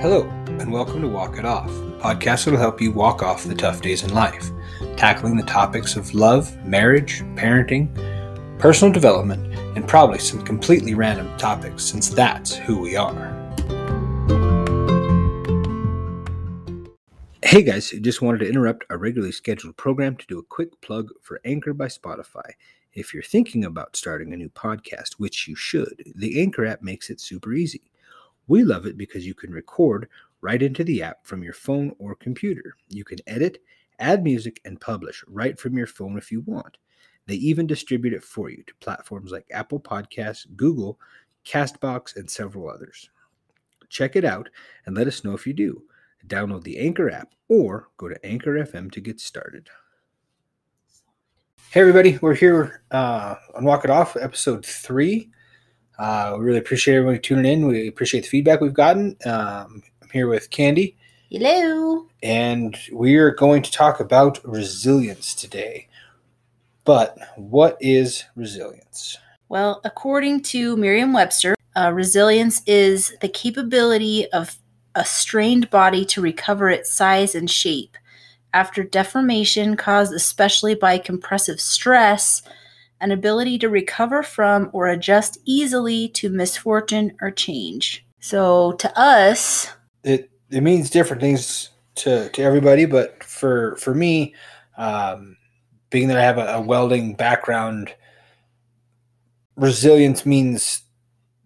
Hello, and welcome to Walk It Off, podcast that will help you walk off the tough days in life, tackling the topics of love, marriage, parenting, personal development, and probably some completely random topics since that's who we are. Hey guys, just wanted to interrupt our regularly scheduled program to do a quick plug for Anchor by Spotify. If you're thinking about starting a new podcast, which you should, the Anchor app makes it super easy. We love it because you can record right into the app from your phone or computer. You can edit, add music, and publish right from your phone if you want. They even distribute it for you to platforms like Apple Podcasts, Google, Castbox, and several others. Check it out and let us know if you do. Download the Anchor app or go to Anchor FM to get started. Hey, everybody, we're here uh, on Walk It Off, episode three. Uh, we really appreciate everybody tuning in. We appreciate the feedback we've gotten. Um, I'm here with Candy. Hello. And we are going to talk about resilience today. But what is resilience? Well, according to Merriam Webster, uh, resilience is the capability of a strained body to recover its size and shape after deformation caused especially by compressive stress an ability to recover from or adjust easily to misfortune or change. So to us, it it means different things to to everybody, but for for me, um, being that I have a, a welding background, resilience means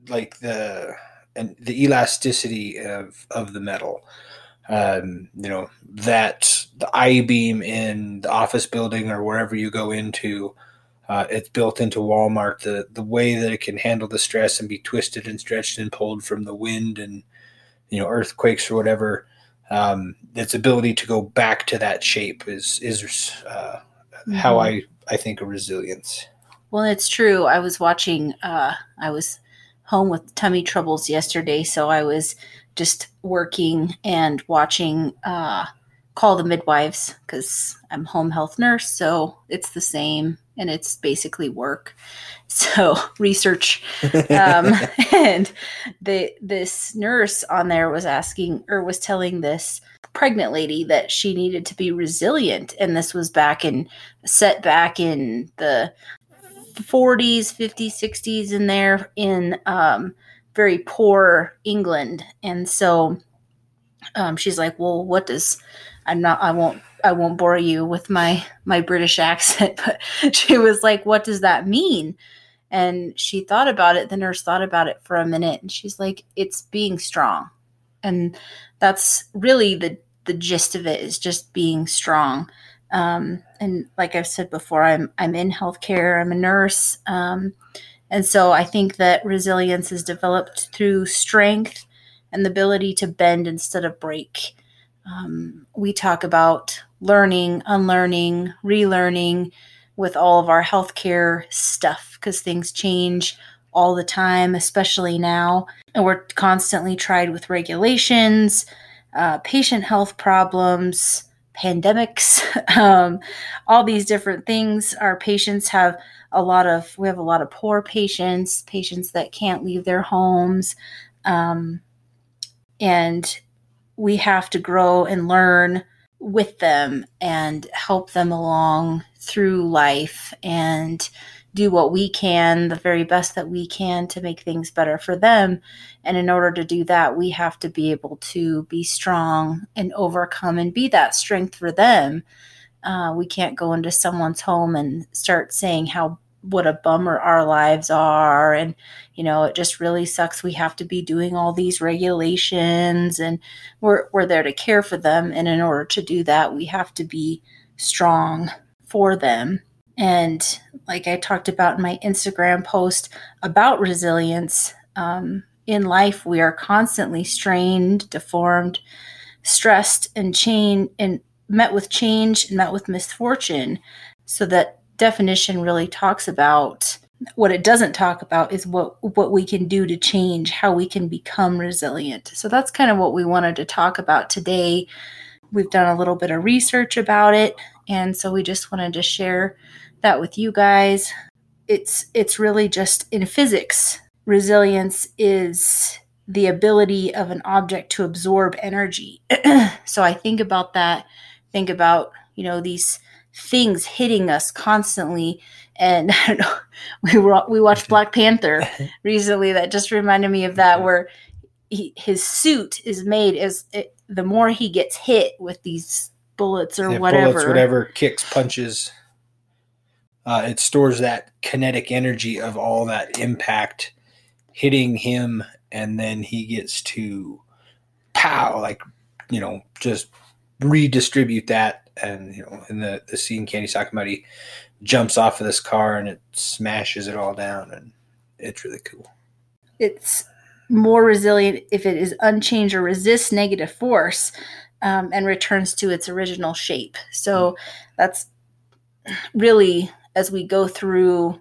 like the and the elasticity of of the metal. Um, you know that the I beam in the office building or wherever you go into uh, it's built into Walmart. The the way that it can handle the stress and be twisted and stretched and pulled from the wind and you know earthquakes or whatever. Um, its ability to go back to that shape is is uh, mm-hmm. how I I think of resilience. Well, it's true. I was watching. Uh, I was home with tummy troubles yesterday, so I was just working and watching. Call the midwives because I'm home health nurse, so it's the same and it's basically work. So research, um, and the this nurse on there was asking or was telling this pregnant lady that she needed to be resilient, and this was back in set back in the 40s, 50s, 60s, in there in um, very poor England, and so um, she's like, "Well, what does I'm not. I won't I won't bore you with my my British accent, but she was like, "What does that mean?" And she thought about it. The nurse thought about it for a minute, and she's like, "It's being strong," and that's really the the gist of it is just being strong. Um, and like I've said before, I'm I'm in healthcare. I'm a nurse, um, and so I think that resilience is developed through strength and the ability to bend instead of break. Um, we talk about learning, unlearning, relearning with all of our healthcare stuff because things change all the time, especially now. And we're constantly tried with regulations, uh, patient health problems, pandemics, um, all these different things. Our patients have a lot of, we have a lot of poor patients, patients that can't leave their homes. Um, and we have to grow and learn with them and help them along through life and do what we can, the very best that we can to make things better for them. And in order to do that, we have to be able to be strong and overcome and be that strength for them. Uh, we can't go into someone's home and start saying how what a bummer our lives are. And you know it just really sucks we have to be doing all these regulations and we're we're there to care for them. And in order to do that we have to be strong for them. And like i talked about in my instagram post about resilience um, in life we are constantly strained deformed stressed and chain and met with change and met with misfortune so that definition really talks about what it doesn't talk about is what what we can do to change how we can become resilient. So that's kind of what we wanted to talk about today. We've done a little bit of research about it and so we just wanted to share that with you guys. It's it's really just in physics resilience is the ability of an object to absorb energy. so I think about that, think about, you know, these things hitting us constantly. And we were we watched Black Panther recently. That just reminded me of that, where he, his suit is made as it, the more he gets hit with these bullets or Yeah, whatever. bullets, whatever, kicks, punches. Uh, it stores that kinetic energy of all that impact hitting him, and then he gets to pow, like you know, just redistribute that. And you know, in the the scene Candy's talking about, he jumps off of this car and it smashes it all down, and it's really cool. it's more resilient if it is unchanged or resists negative force um, and returns to its original shape. So that's really as we go through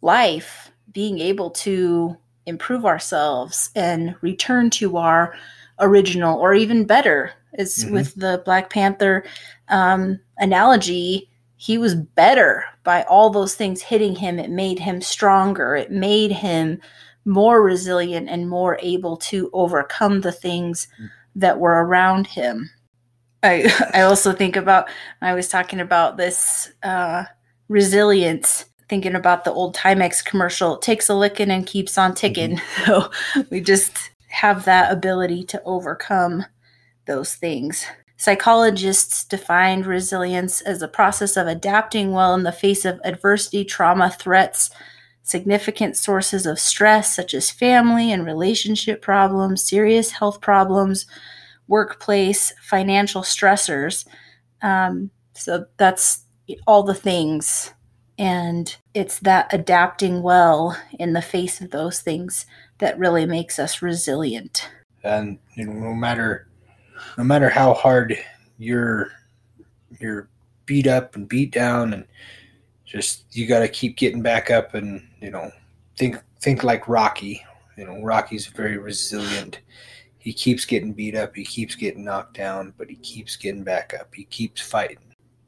life, being able to improve ourselves and return to our original or even better. Is Mhm. with the Black Panther um, analogy, he was better by all those things hitting him. It made him stronger. It made him more resilient and more able to overcome the things that were around him. I I also think about I was talking about this uh, resilience, thinking about the old Timex commercial. It takes a licking and keeps on ticking. So we just have that ability to overcome those things. Psychologists defined resilience as a process of adapting well in the face of adversity, trauma, threats, significant sources of stress such as family and relationship problems, serious health problems, workplace, financial stressors. Um, so that's all the things. And it's that adapting well in the face of those things that really makes us resilient. and you know no matter no matter how hard you're you're beat up and beat down and just you got to keep getting back up and you know think think like rocky. You know rocky's very resilient. He keeps getting beat up. He keeps getting knocked down but he keeps getting back up. He keeps fighting.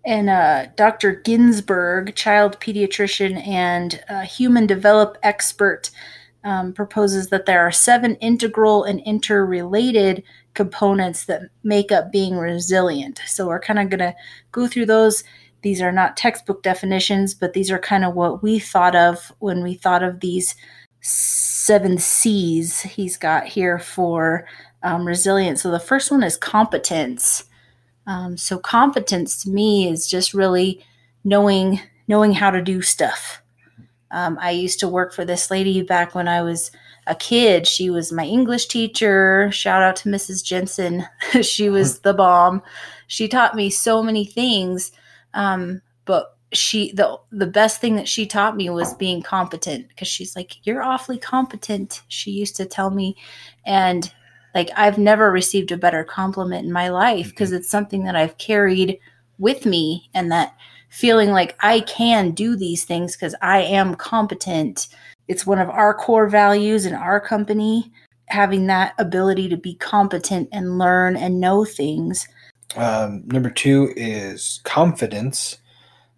And uh, Dr. Ginsburg, child pediatrician and uh, human develop expert, um, proposes that there are seven integral and interrelated components that make up being resilient. So we're kind of going to go through those. These are not textbook definitions, but these are kind of what we thought of when we thought of these seven C's he's got here for um, resilience. So the first one is competence. Um, so competence to me is just really knowing knowing how to do stuff. Um, I used to work for this lady back when I was a kid. She was my English teacher. Shout out to Mrs. Jensen. she was the bomb. She taught me so many things. Um, but she the the best thing that she taught me was being competent because she's like you're awfully competent. She used to tell me, and like I've never received a better compliment in my life because it's something that I've carried with me and that feeling like I can do these things because I am competent. It's one of our core values in our company, having that ability to be competent and learn and know things. um, number two is confidence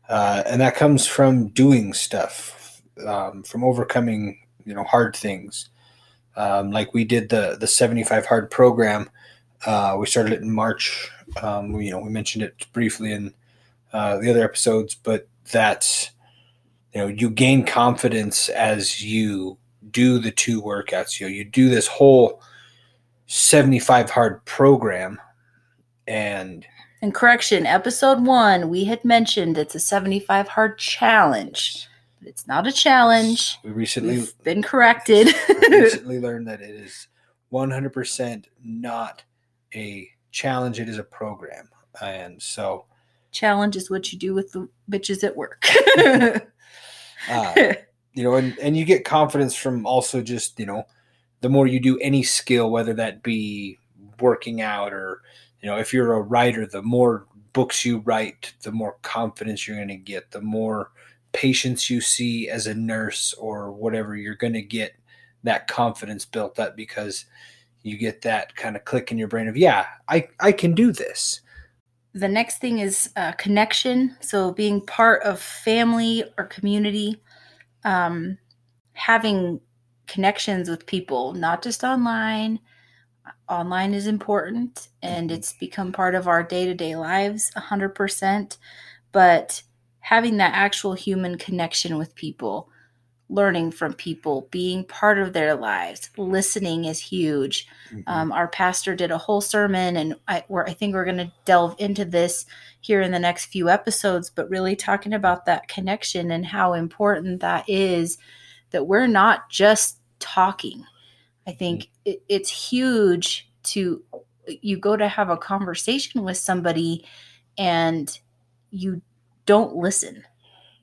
uh, and that comes from doing stuff um, from overcoming you know hard things um, like we did the the 75 hard program uh, we started it in march um, we, you know we mentioned it briefly in uh, the other episodes but that's you know you gain confidence as you do the two workouts you know you do this whole 75 hard program and And correction, episode one, we had mentioned it's a 75 hard challenge, but it's not a challenge. we recently We've been corrected. recently learned that it is 100% not a challenge it is a program and so challenge is what you do with the bitches at work. uh, you know and, and you get confidence from also just you know the more you do any skill whether that be working out or you know if you're a writer the more books you write the more confidence you're going to get the more patients you see as a nurse or whatever you're going to get that confidence built up because you get that kind of click in your brain of yeah i i can do this the next thing is uh, connection. So being part of family or community, um, having connections with people, not just online. Online is important and Mhm. it's become part of our day to day lives 100%. But having that actual human connection with people, learning from people, being part of their lives, listening is huge. Mhm. Um, our pastor did a whole sermon, and I, we're, I think we're going to delve into this here in the next few episodes, but really talking about that connection and how important that is that we're not just talking. I think it, it's huge to you go to have a conversation with somebody and you don't listen.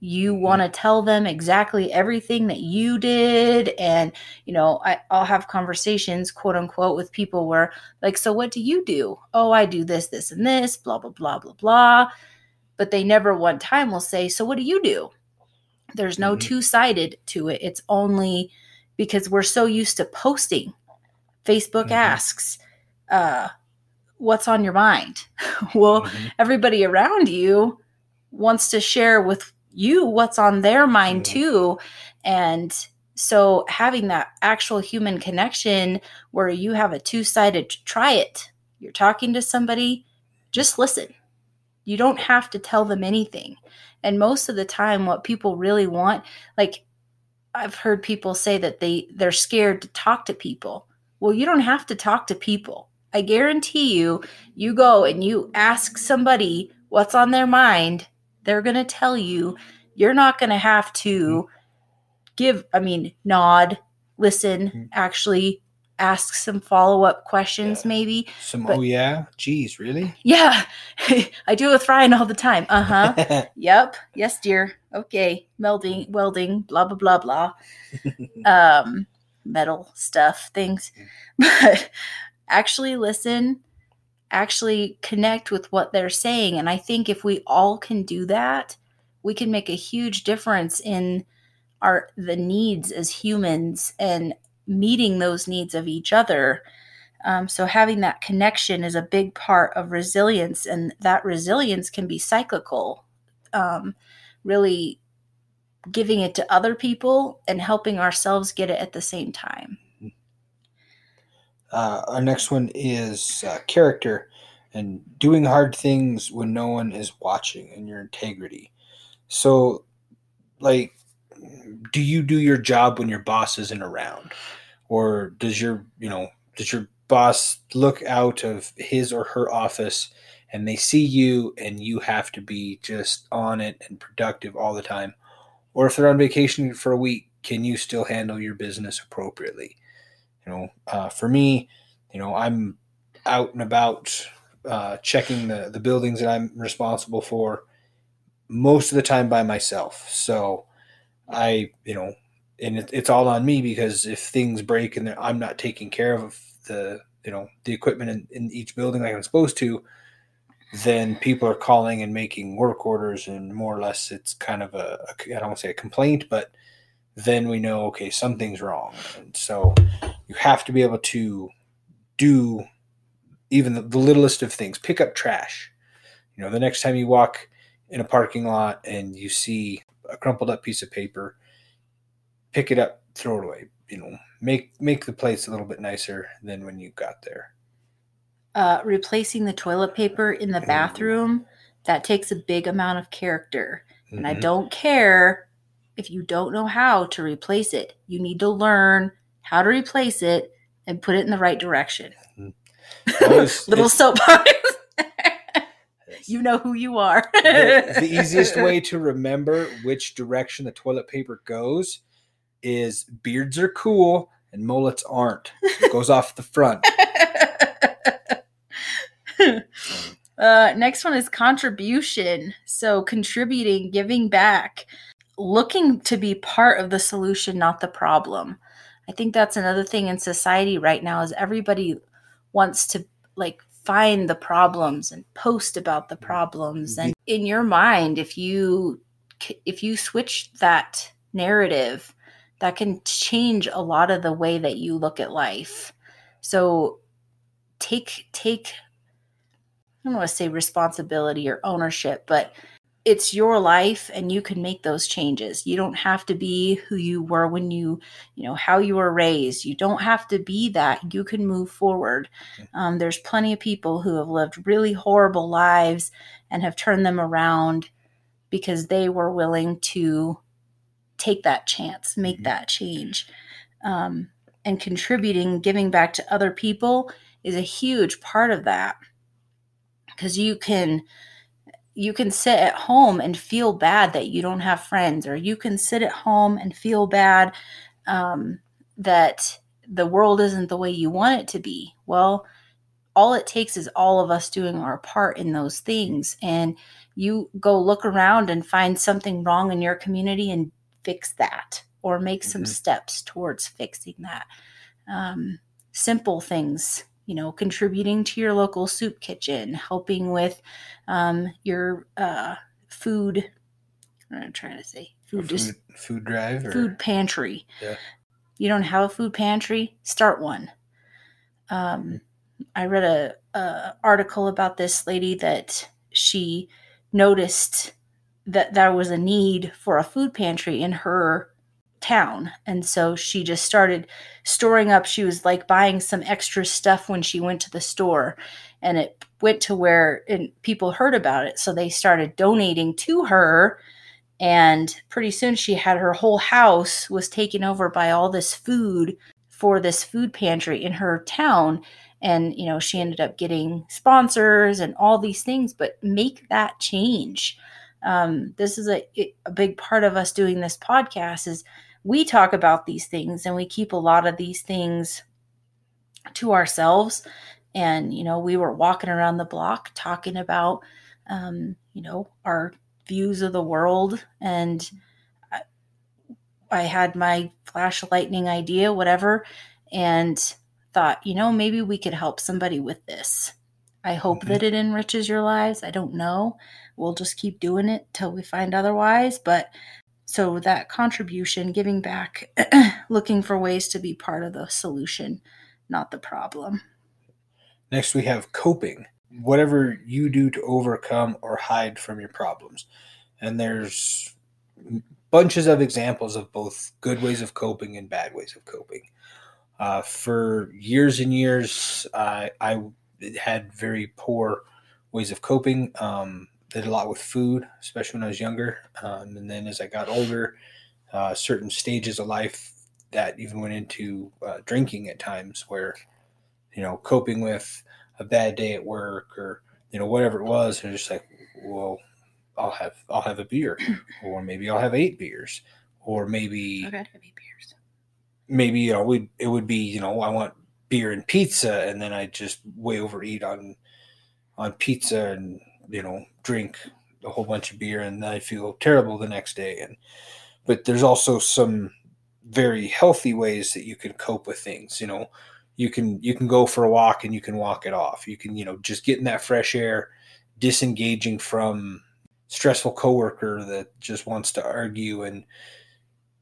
You Mhm. want to tell them exactly everything that you did. And, you know, I, I'll have conversations, quote unquote, with people where, like, so what do you do? Oh, I do this, this, and this, blah, blah, blah, blah, blah. But they never one time will say, so what do you do? There's no Mhm. two sided to it. It's only because we're so used to posting. Facebook Mhm. asks, uh, what's on your mind? well, Mhm. everybody around you wants to share with you what's on their mind too. And so having that actual human connection where you have a two sided try it, you're talking to somebody, just listen. You don't have to tell them anything. And most of the time, what people really want, like I've heard people say that they they're scared to talk to people. Well, you don't have to talk to people. I guarantee you, you go and you ask somebody what's on their mind, they're going to tell you. You're not going to have to give, I mean, nod, listen, Mhm. actually ask some follow-up questions Yeah. maybe. Some But- oh yeah, geez, really? Yeah. I do it with Ryan all the time. Uh-huh. Yep. Yes, dear. Okay. Melding, welding, blah blah blah blah. um, metal stuff, things. But actually listen, actually connect with what they're saying. And I think if we all can do that, we can make a huge difference in our the needs as humans and meeting those needs of each other. Um, so having that connection is a big part of resilience, and that resilience can be cyclical. Um, really giving it to other people and helping ourselves get it at the same time. Uh, our next one is uh, character and doing hard things when no one is watching and your integrity. So, like, do you do your job when your boss isn't around? Or does your, you know, does your boss look out of his or her office and they see you and you have to be just on it and productive all the time? Or if they're on vacation for a week, can you still handle your business appropriately? You know, uh, for me, you know, I'm out and about uh, checking the, the buildings that I'm responsible for most of the time by myself. So I, you know, and it, it's all on me because if things break and I'm not taking care of the, you know, the equipment in, in each building like I'm supposed to, then people are calling and making work orders and more or less it's kind of a, a I don't want to say a complaint, but then we know, okay, something's wrong. And so you have to be able to do even the, the littlest of things. Pick up trash. You know, the next time you walk in a parking lot and you see a crumpled up piece of paper, pick it up, throw it away. You know, make make the place a little bit nicer than when you got there. Uh, replacing the toilet paper in the bathroom, that takes a big amount of character. And I Mhm. don't care if you don't know how to replace it. You need to learn how to replace it and put it in the right direction. Always- Little it's- soapbox. you know who you are. the, the easiest way to remember which direction the toilet paper goes is beards are cool and mullets aren't. It goes off the front. uh, next one is contribution. So, contributing, giving back, looking to be part of the solution, not the problem. I think that's another thing in society right now is everybody wants to like find the problems and post about the problems. Mm-hmm. And in your mind if you if you switch that narrative that can change a lot of the way that you look at life. So take take i don't want to say responsibility or ownership but it's your life and you can make those changes. You don't have to be who you were when you, you know, how you were raised. You don't have to be that. You can move forward. Um, there's plenty of people who have lived really horrible lives and have turned them around because they were willing to take that chance, make Mhm. that change. Um, and contributing, giving back to other people is a huge part of that because you can you can sit at home and feel bad that you don't have friends or you can sit at home and feel bad um, that the world isn't the way you want it to be well all it takes is all of us doing our part in those things and you go look around and find something wrong in your community and fix that or make some Mhm. steps towards fixing that um, simple things you know contributing to your local soup kitchen helping with um, your uh, food I'm trying to say? Food, dis- food, food drive or food pantry. Yeah. you don't have a food pantry? Start one. Um, i read a, a article about this lady that she noticed that there was a need for a food pantry in her town. And so she just started storing up. She was like buying some extra stuff when she went to the store and it went to where and people heard about it. So they started donating to her and pretty soon she had her whole house was taken over by all this food for this food pantry in her town. And you know she ended up getting sponsors and all these things but make that change. Um, this is a, a big part of us doing this podcast is we talk about these things and we keep a lot of these things to ourselves. And you know we were walking around the block talking about um, you know our views of the world. And I, I had my flash lightning idea whatever and thought you know maybe we could help somebody with this. I hope Mhm. that it enriches your lives. I don't know. We'll just keep doing it till we find otherwise. But so that contribution giving back looking for ways to be part of the solution not the problem Next, we have coping. Whatever you do to overcome or hide from your problems. And there's bunches of examples of both good ways of coping and bad ways of coping. Uh, for years and years, I I had very poor ways of coping. Um, did a lot with food, especially when I was younger. Um, and then as I got older, uh, certain stages of life that even went into uh, drinking at times where you know, coping with a bad day at work or you know whatever it was, and just like, well, I'll have I'll have a beer, or maybe I'll have eight beers, or maybe beers maybe you know we it would be you know I want beer and pizza, and then I just way overeat on on pizza and you know drink a whole bunch of beer, and I feel terrible the next day. And but there's also some very healthy ways that you can cope with things. You know, you can you can go for a walk and you can walk it off. You can you know just get in that fresh air, disengaging from stressful coworker that just wants to argue and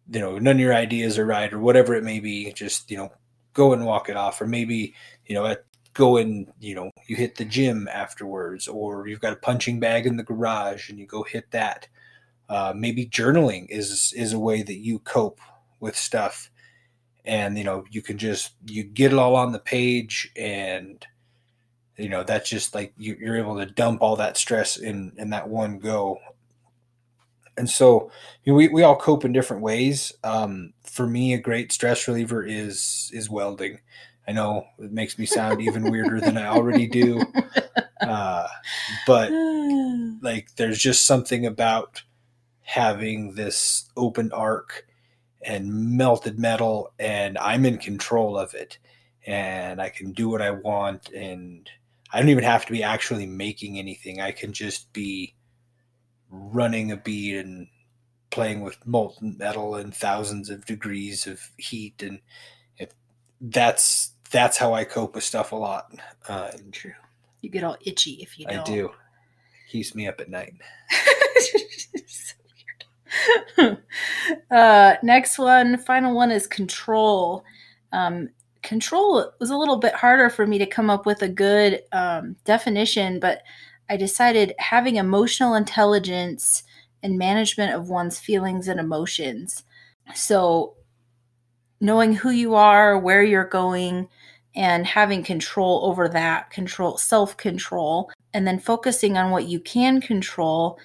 you know none of your ideas are right or whatever it may be just you know go and walk it off or maybe you know at, go and you know you hit the gym afterwards or you've got a punching bag in the garage and you go hit that. Uh, maybe journaling is is a way that you cope with stuff. And you know you can just you get it all on the page and you know that's just like you, you're able to dump all that stress in in that one go. And so you know, we, we all cope in different ways. Um, for me a great stress reliever is is welding i know it makes me sound even weirder than i already do uh, but like there's just something about having this open arc and melted metal and i'm in control of it and i can do what i want and i don't even have to be actually making anything. I can just be running a bead and playing with molten metal and thousands of degrees of heat and that's that's how i cope with stuff a lot uh, True. You get all itchy if you i don't. do keeps me up at night so weird. uh, next one, final one is control. Um, control was a little bit harder for me to come up with a good um, definition, but I decided having emotional intelligence and management of one's feelings and emotions. So, knowing who you are, where you're going, and having control over that control, self control, and then focusing on what you can control.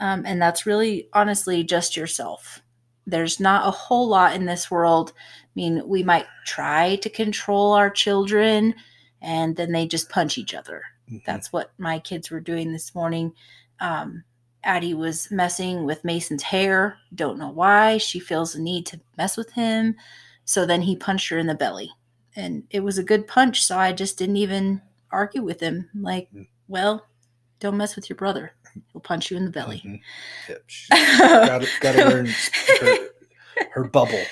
Um, and that's really honestly just yourself. There's not a whole lot in this world. I mean, we might try to control our children and then they just punch each other. Mm-hmm. That's what my kids were doing this morning. Um, Addie was messing with Mason's hair. Don't know why. She feels the need to mess with him. So then he punched her in the belly. And it was a good punch. So I just didn't even argue with him. Like, mm. well, don't mess with your brother. He'll punch you in the belly. Mm-hmm. Yep. Got to learn her, her, bubble.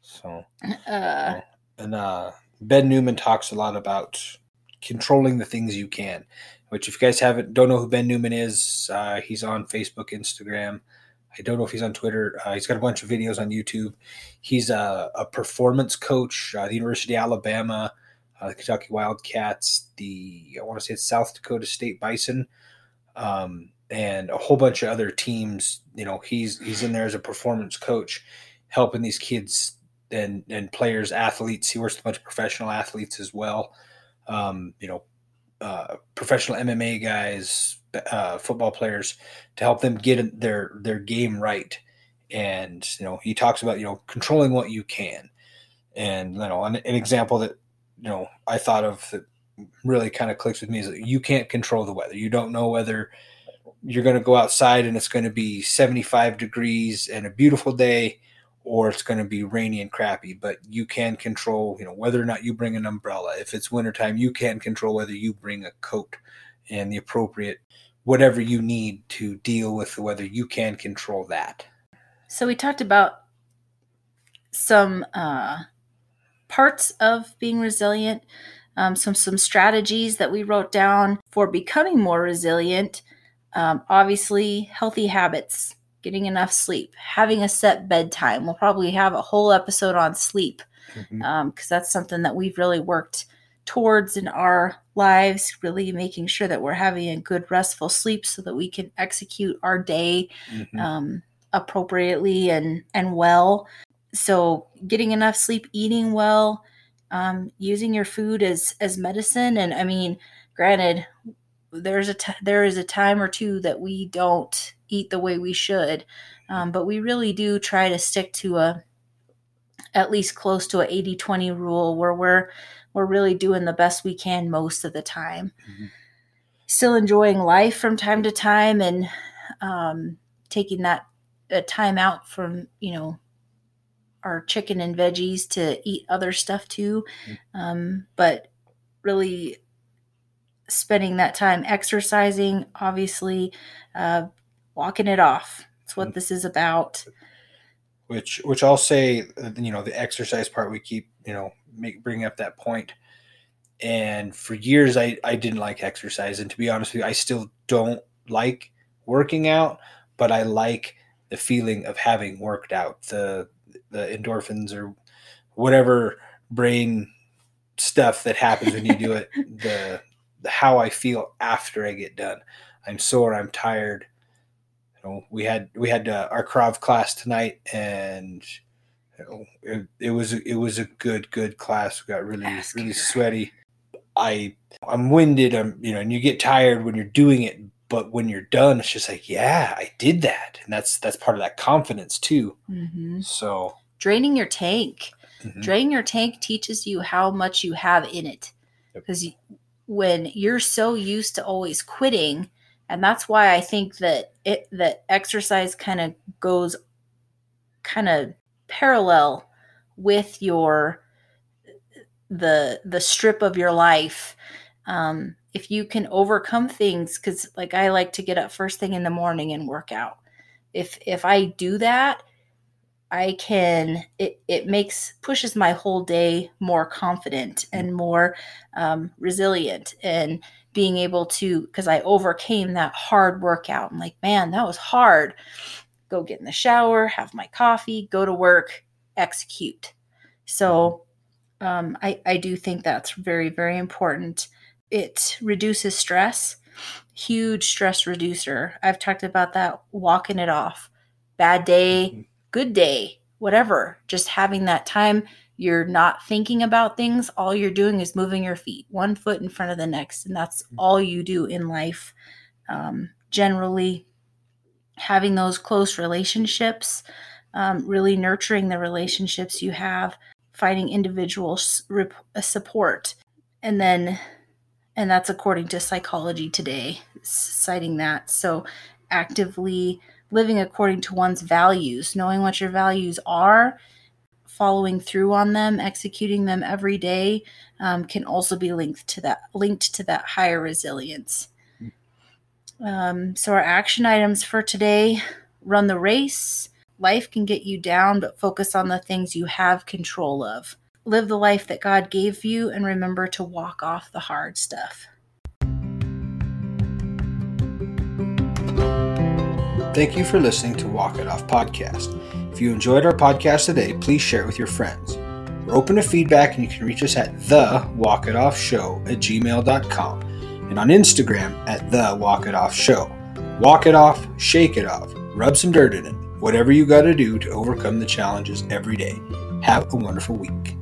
So, uh, and uh, Ben Newman talks a lot about controlling the things you can. Which, if you guys haven't don't know who Ben Newman is, uh, he's on Facebook, Instagram. I don't know if he's on Twitter. Uh, he's got a bunch of videos on YouTube. He's a, a performance coach, the University of Alabama, uh, the Kentucky Wildcats, the I want to say it's South Dakota State Bison, um, and a whole bunch of other teams. You know, he's he's in there as a performance coach, helping these kids and and players, athletes. He works with a bunch of professional athletes as well. Um, you know, uh, professional MMA guys, uh, football players, to help them get their their game right. And you know, he talks about you know controlling what you can. And you know, an, an example that you know I thought of that really kind of clicks with me is that you can't control the weather. You don't know whether you're going to go outside and it's going to be 75 degrees and a beautiful day or it's going to be rainy and crappy but you can control you know whether or not you bring an umbrella if it's wintertime you can control whether you bring a coat and the appropriate whatever you need to deal with the weather you can control that so we talked about some uh, parts of being resilient um, some some strategies that we wrote down for becoming more resilient um, obviously healthy habits getting enough sleep, having a set bedtime. We'll probably have a whole episode on sleep because mm-hmm. um, that's something that we've really worked towards in our lives, really making sure that we're having a good restful sleep so that we can execute our day mm-hmm. um, appropriately and and well. So getting enough sleep, eating well, um, using your food as as medicine, and I mean, granted, there's a t- there is a time or two that we don't eat the way we should. Um, but we really do try to stick to a at least close to a 80-20 rule where we're we're really doing the best we can most of the time. Mm-hmm. Still enjoying life from time to time and um, taking that a time out from you know our chicken and veggies to eat other stuff too. Mm-hmm. Um, but really spending that time exercising, obviously, uh, walking it off. That's what mm. this is about. Which, which I'll say, you know, the exercise part we keep, you know, make bring up that point. And for years, I I didn't like exercise, and to be honest with you, I still don't like working out, but I like the feeling of having worked out the the endorphins or whatever brain stuff that happens when you do it the, the how I feel after I get done. I'm sore, I'm tired, know, we had we had uh, our Krav class tonight, and you know, it, it was it was a good good class. We got really Ask really sweaty. I I'm winded. I'm you know, and you get tired when you're doing it, but when you're done, it's just like, yeah, I did that, and that's that's part of that confidence too. Mm-hmm. So draining your tank, mm-hmm. draining your tank teaches you how much you have in it, because yep. when you're so used to always quitting and that's why I think that it that exercise kind of goes kind of parallel with your the the strip of your life um, if you can overcome things because like i like to get up first thing in the morning and work out if if i do that i can it, it makes pushes my whole day more confident and more um, resilient and being able to because I overcame that hard workout. I'm like, man, that was hard. Go get in the shower, have my coffee, go to work, execute. So um, I, I do think that's very, very important. It reduces stress. huge stress reducer. I've talked about that walking it off. Bad day, good day, whatever. Just having that time you're not thinking about things. All you're doing is moving your feet, one foot in front of the next. And that's all you do in life. Um, generally, having those close relationships, um, really nurturing the relationships you have, finding individual uh, support. And then, and that's according to Psychology Today, citing that. So, actively living according to one's values, knowing what your values are following through on them, executing them every day, um, can also be linked to that linked to that higher resilience. Um, so our action items for today: run the race. Life can get you down, but focus on the things you have control of. Live the life that God gave you, and remember to walk off the hard stuff. Thank you for listening to Walk It Off Podcast. If you enjoyed our podcast today, please share it with your friends. We're open to feedback and you can reach us at the Walk It Off Show at gmail.com and on Instagram at the Walk It Off Show. Walk it off, shake it off, rub some dirt in it, whatever you got to do to overcome the challenges every day. Have a wonderful week.